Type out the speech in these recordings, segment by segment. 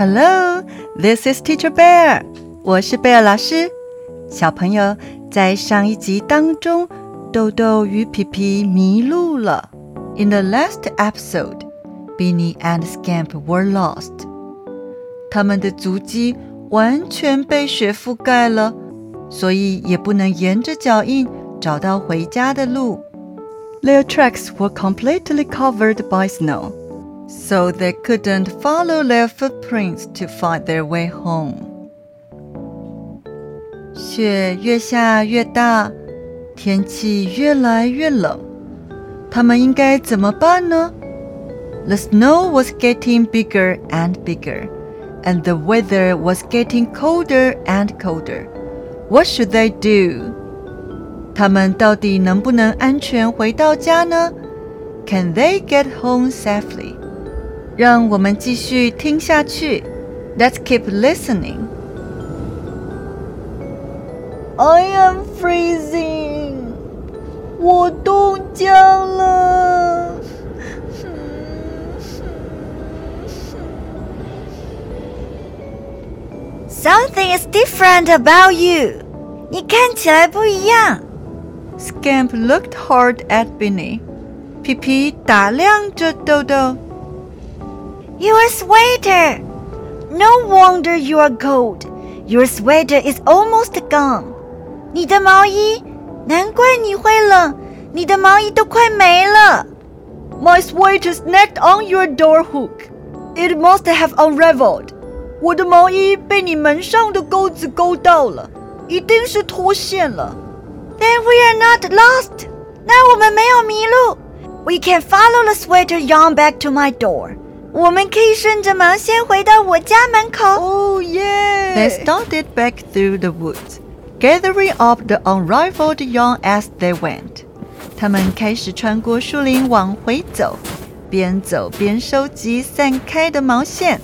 Hello, this is Teacher Bear。我是贝尔老师。小朋友，在上一集当中，豆豆与皮皮迷路了。In the last episode, Beany and Scamp were lost。他们的足迹完全被雪覆盖了，所以也不能沿着脚印找到回家的路。Their tracks were completely covered by snow。so they couldn't follow their footprints to find their way home. 雪越下越大，天气越来越冷，他们应该怎么办呢？The snow was getting bigger and bigger, and the weather was getting colder and colder. What should they do? 他们到底能不能安全回到家呢？Can they get home safely? 让我们继续听下去。Let's keep listening. I am freezing. 我冻僵了。Something is different about you. 你看起来不一样。Scamp looked hard at Beany. 皮皮打量着豆豆。your sweater! No wonder you are cold. Your sweater is almost gone. 你的毛衣，难怪你会冷。你的毛衣都快没了。My sweater snagged on your door hook. It must have unraveled. 我的毛衣被你门上的钩子勾到了，一定是脱线了。Then we are not lost. 那我们没有迷路。We can follow the sweater yarn back to my door. 我们可以顺着毛线回到我家门口。Oh yeah! They started back through the woods, gathering up the unraveled yarn as they went. 他们开始穿过树林往回走，边走边收集散开的毛线。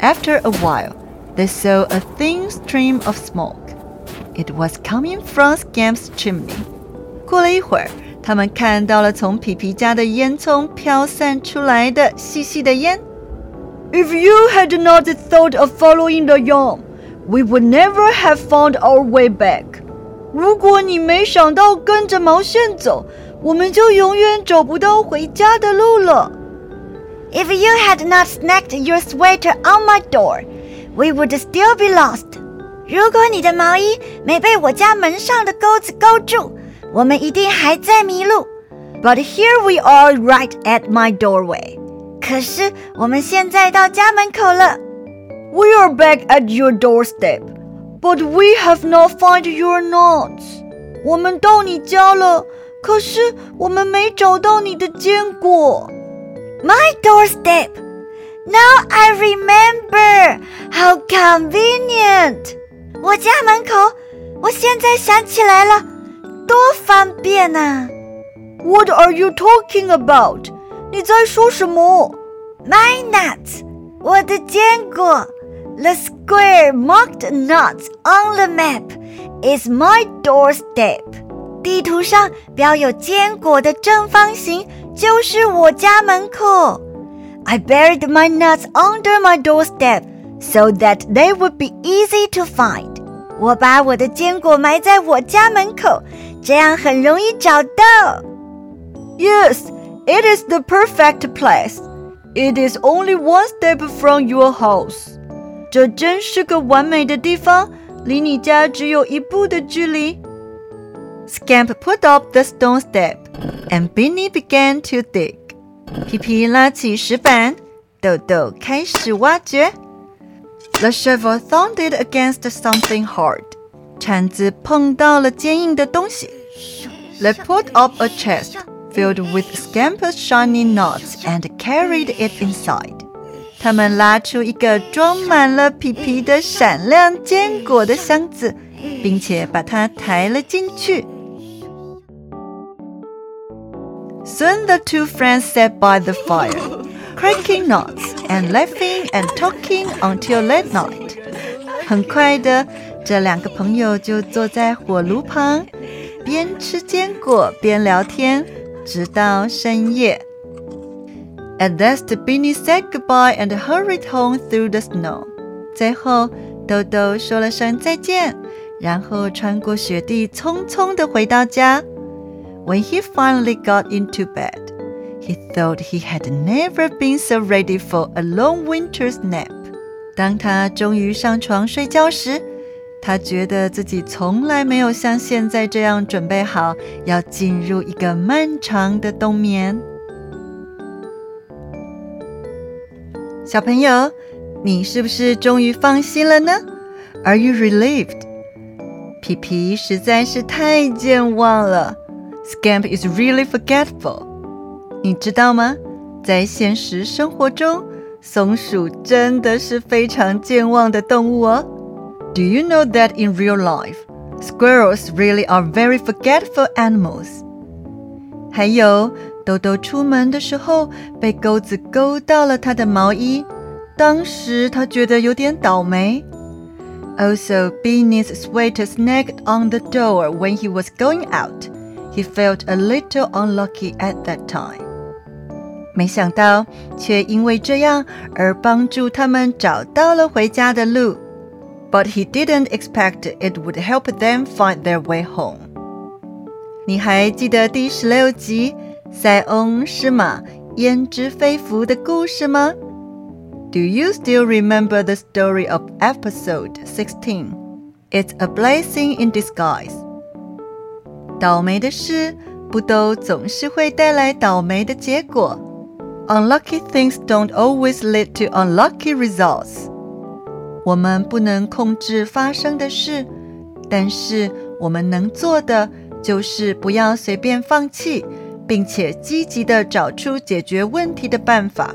After a while, they saw a thin stream of smoke. It was coming from Scamp's chimney. 过了一会儿，他们看到了从皮皮家的烟囱飘散出来的细细的烟。If you had not thought of following the yarn, we would never have found our way back. 如果你没想到跟着毛线走，我们就永远找不到回家的路了。If you had not snagged your sweater on my door, we would still be lost. 如果你的毛衣没被我家门上的钩子勾住， 我们一定还在迷路。But here we are right at my doorway. 可是我们现在到家门口了。We are back at your doorstep, but we have not found your nuts. 我们到你家了，可是我们没找到你的坚果。My doorstep. Now I remember. How convenient. 我家门口，我现在想起来了。 多方便啊！What are you talking about？你在说什么？My nuts，我的坚果。The square marked nuts on the map is my doorstep。地图上标有坚果的正方形就是我家门口。I buried my nuts under my doorstep so that they would be easy to find。 我把我的坚果埋在我家门口，这样很容易找到。Yes, it is the perfect place. It is only one step from your house. 这真是个完美的地方，离你家只有一步的距离。Scamp put up the stone step, and Beany began to dig. 皮皮拉起石板，豆豆开始挖掘。The shovel thundered against something hard. 铲子碰到了坚硬的东西。They put up a chest filled with Scamper's shiny nuts and carried it inside. 他们拉出一个装满了皮皮的闪亮坚果的箱子，并且把它抬了进去。Soon the two friends sat by the fire, cracking nuts and laughing and talking until late night. 很快的。这两个朋友就坐在火炉旁，边吃坚果边聊天， 直到深夜。At last, Binny said goodbye and hurried home through the snow. 最后，豆豆说了声再见，然后穿过雪地，匆匆地回到家。When he finally got into bed, he thought he had never been so ready for a long winter's nap. 当他终于上床睡觉时，他觉得自己从来没有像现在这样准备好要进入一个漫长的冬眠。小朋友，你是不是终于放心了呢？Are you relieved？皮皮实在是太健忘了。Scamp is really forgetful。 你知道吗？在现实生活中，松鼠真的是非常健忘的动物哦。Do you know that in real life, squirrels really are very forgetful animals？还有，豆豆出门的时候被钩子勾到了他的毛衣，当时他觉得有点倒霉。Also, Beany's sweater snagged on the door when he was going out. He felt a little unlucky at that time. 没想到，却因为这样而帮助他们找到了回家的路。but he didn't expect it would help them find their way home. 你还记得第十六集塞翁失马焉知非福的故事吗？Do you still remember the story of episode 16? It's a blessing in disguise. 倒霉的事不都总是会带来倒霉的结果 ？Unlucky things don't always lead to unlucky results. 我们不能控制发生的事，但是我们能做的就是不要随便放弃，并且积极的找出解决问题的办法。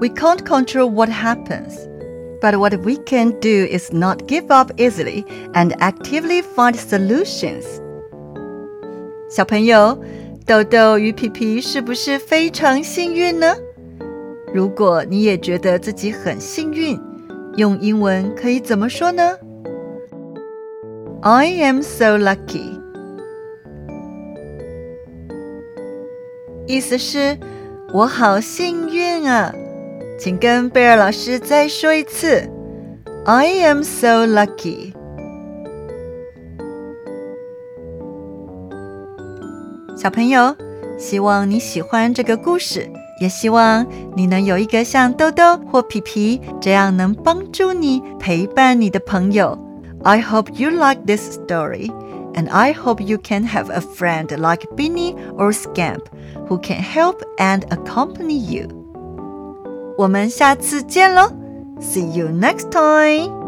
We can't control what happens, but what we can do is not give up easily and actively find solutions. 小朋友，豆豆与皮皮是不是非常幸运呢？ 如果你也觉得自己很幸运，用英文可以怎么说呢？I am so lucky，意思是我好幸运啊！请跟贝尔老师再说一次：I am so lucky。小朋友，希望你喜欢这个故事。也希望你能有一个像豆豆或皮皮这样能帮助你、陪伴你的朋友。I hope you like this story, and I hope you can have a friend like Beany or Scamp who can help and accompany you. 我们下次见喽！See you next time!